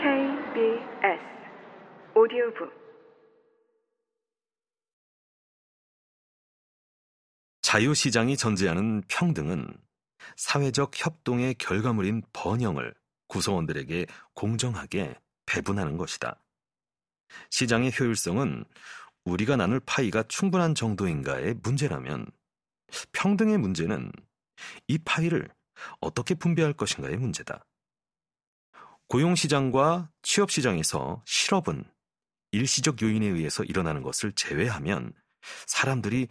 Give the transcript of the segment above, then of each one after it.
KBS 오디오북 자유시장이 전제하는 평등은 사회적 협동의 결과물인 번영을 구성원들에게 공정하게 배분하는 것이다. 시장의 효율성은 우리가 나눌 파이가 충분한 정도인가의 문제라면 평등의 문제는 이 파이를 어떻게 분배할 것인가의 문제다. 고용시장과 취업시장에서 실업은 일시적 요인에 의해서 일어나는 것을 제외하면 사람들이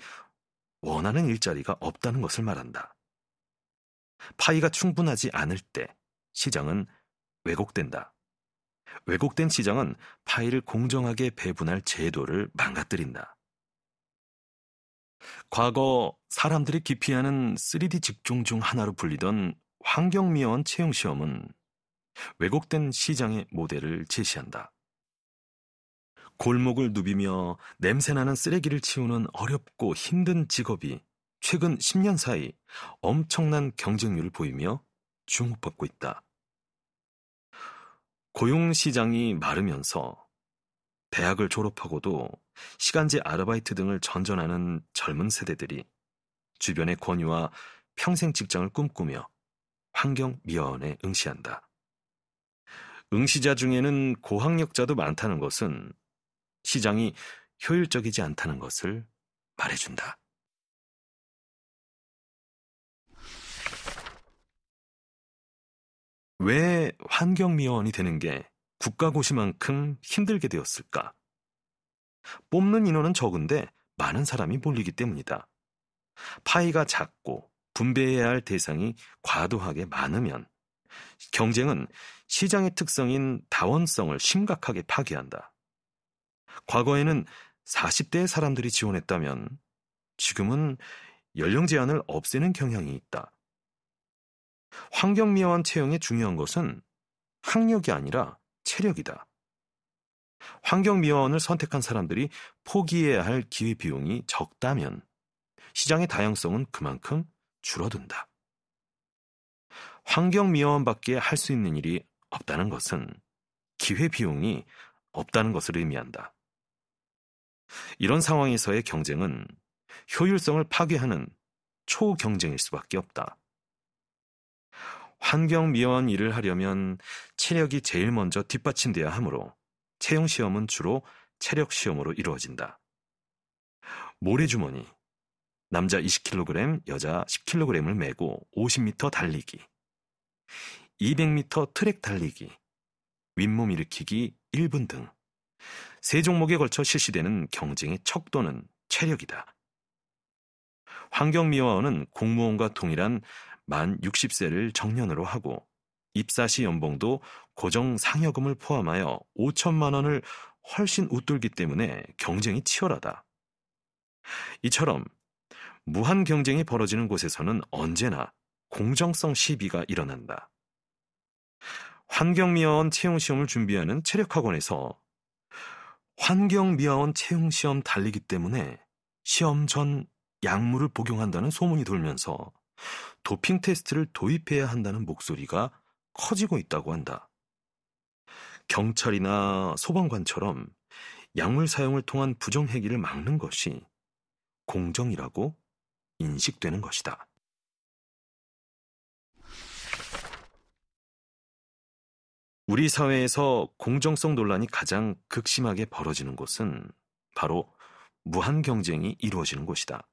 원하는 일자리가 없다는 것을 말한다. 파이가 충분하지 않을 때 시장은 왜곡된다. 왜곡된 시장은 파이를 공정하게 배분할 제도를 망가뜨린다. 과거 사람들이 기피하는 3D 직종 중 하나로 불리던 환경미화원 채용시험은 왜곡된 시장의 모델을 제시한다. 골목을 누비며 냄새나는 쓰레기를 치우는 어렵고 힘든 직업이 최근 10년 사이 엄청난 경쟁률을 보이며 주목받고 있다. 고용시장이 마르면서 대학을 졸업하고도 시간제 아르바이트 등을 전전하는 젊은 세대들이 주변의 권유와 평생 직장을 꿈꾸며 환경 미화원에 응시한다. 응시자 중에는 고학력자도 많다는 것은 시장이 효율적이지 않다는 것을 말해준다. 왜 환경미화원이 되는 게 국가고시만큼 힘들게 되었을까? 뽑는 인원은 적은데 많은 사람이 몰리기 때문이다. 파이가 작고 분배해야 할 대상이 과도하게 많으면 경쟁은 시장의 특성인 다원성을 심각하게 파괴한다. 과거에는 40대 사람들이 지원했다면 지금은 연령 제한을 없애는 경향이 있다. 환경미화원 채용의 중요한 것은 학력이 아니라 체력이다. 환경미화원을 선택한 사람들이 포기해야 할 기회 비용이 적다면 시장의 다양성은 그만큼 줄어든다. 환경미화원밖에 할 수 있는 일이 없다는 것은 기회 비용이 없다는 것을 의미한다. 이런 상황에서의 경쟁은 효율성을 파괴하는 초경쟁일 수밖에 없다. 환경미화원 일을 하려면 체력이 제일 먼저 뒷받침돼야 하므로 채용시험은 주로 체력시험으로 이루어진다. 모래주머니, 남자 20kg, 여자 10kg을 메고 50m 달리기, 200m 트랙 달리기, 윗몸 일으키기 1분 등 세 종목에 걸쳐 실시되는 경쟁의 척도는 체력이다. 환경미화원은 공무원과 동일한 만 60세를 정년으로 하고 입사 시 연봉도 고정 상여금을 포함하여 5천만 원을 훨씬 웃돌기 때문에 경쟁이 치열하다. 이처럼 무한 경쟁이 벌어지는 곳에서는 언제나 공정성 시비가 일어난다. 환경미화원 채용시험을 준비하는 체력학원에서 환경미화원 채용시험 달리기 때문에 시험 전 약물을 복용한다는 소문이 돌면서 도핑 테스트를 도입해야 한다는 목소리가 커지고 있다고 한다. 경찰이나 소방관처럼 약물 사용을 통한 부정행위를 막는 것이 공정이라고 인식되는 것이다. 우리 사회에서 공정성 논란이 가장 극심하게 벌어지는 곳은 바로 무한 경쟁이 이루어지는 곳이다.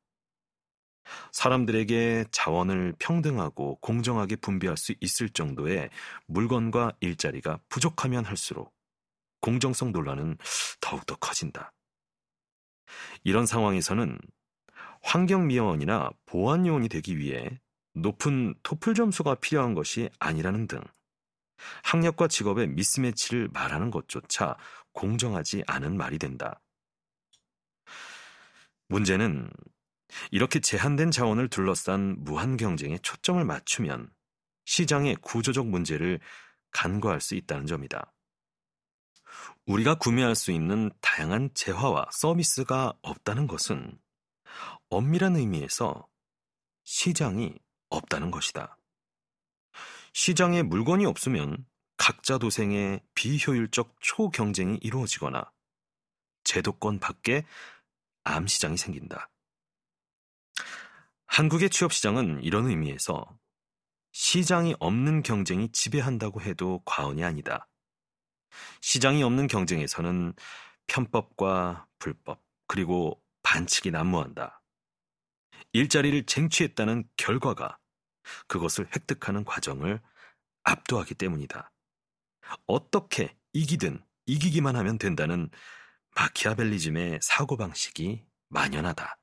사람들에게 자원을 평등하고 공정하게 분배할 수 있을 정도의 물건과 일자리가 부족하면 할수록 공정성 논란은 더욱더 커진다. 이런 상황에서는 환경미화원이나 보안요원이 되기 위해 높은 토플 점수가 필요한 것이 아니라는 등 학력과 직업의 미스매치를 말하는 것조차 공정하지 않은 말이 된다. 문제는 이렇게 제한된 자원을 둘러싼 무한 경쟁에 초점을 맞추면 시장의 구조적 문제를 간과할 수 있다는 점이다. 우리가 구매할 수 있는 다양한 재화와 서비스가 없다는 것은 엄밀한 의미에서 시장이 없다는 것이다. 시장에 물건이 없으면 각자 도생의 비효율적 초경쟁이 이루어지거나 제도권 밖에 암시장이 생긴다. 한국의 취업시장은 이런 의미에서 시장이 없는 경쟁이 지배한다고 해도 과언이 아니다. 시장이 없는 경쟁에서는 편법과 불법, 그리고 반칙이 난무한다. 일자리를 쟁취했다는 결과가 그것을 획득하는 과정을 압도하기 때문이다. 어떻게 이기든 이기기만 하면 된다는 마키아벨리즘의 사고방식이 만연하다.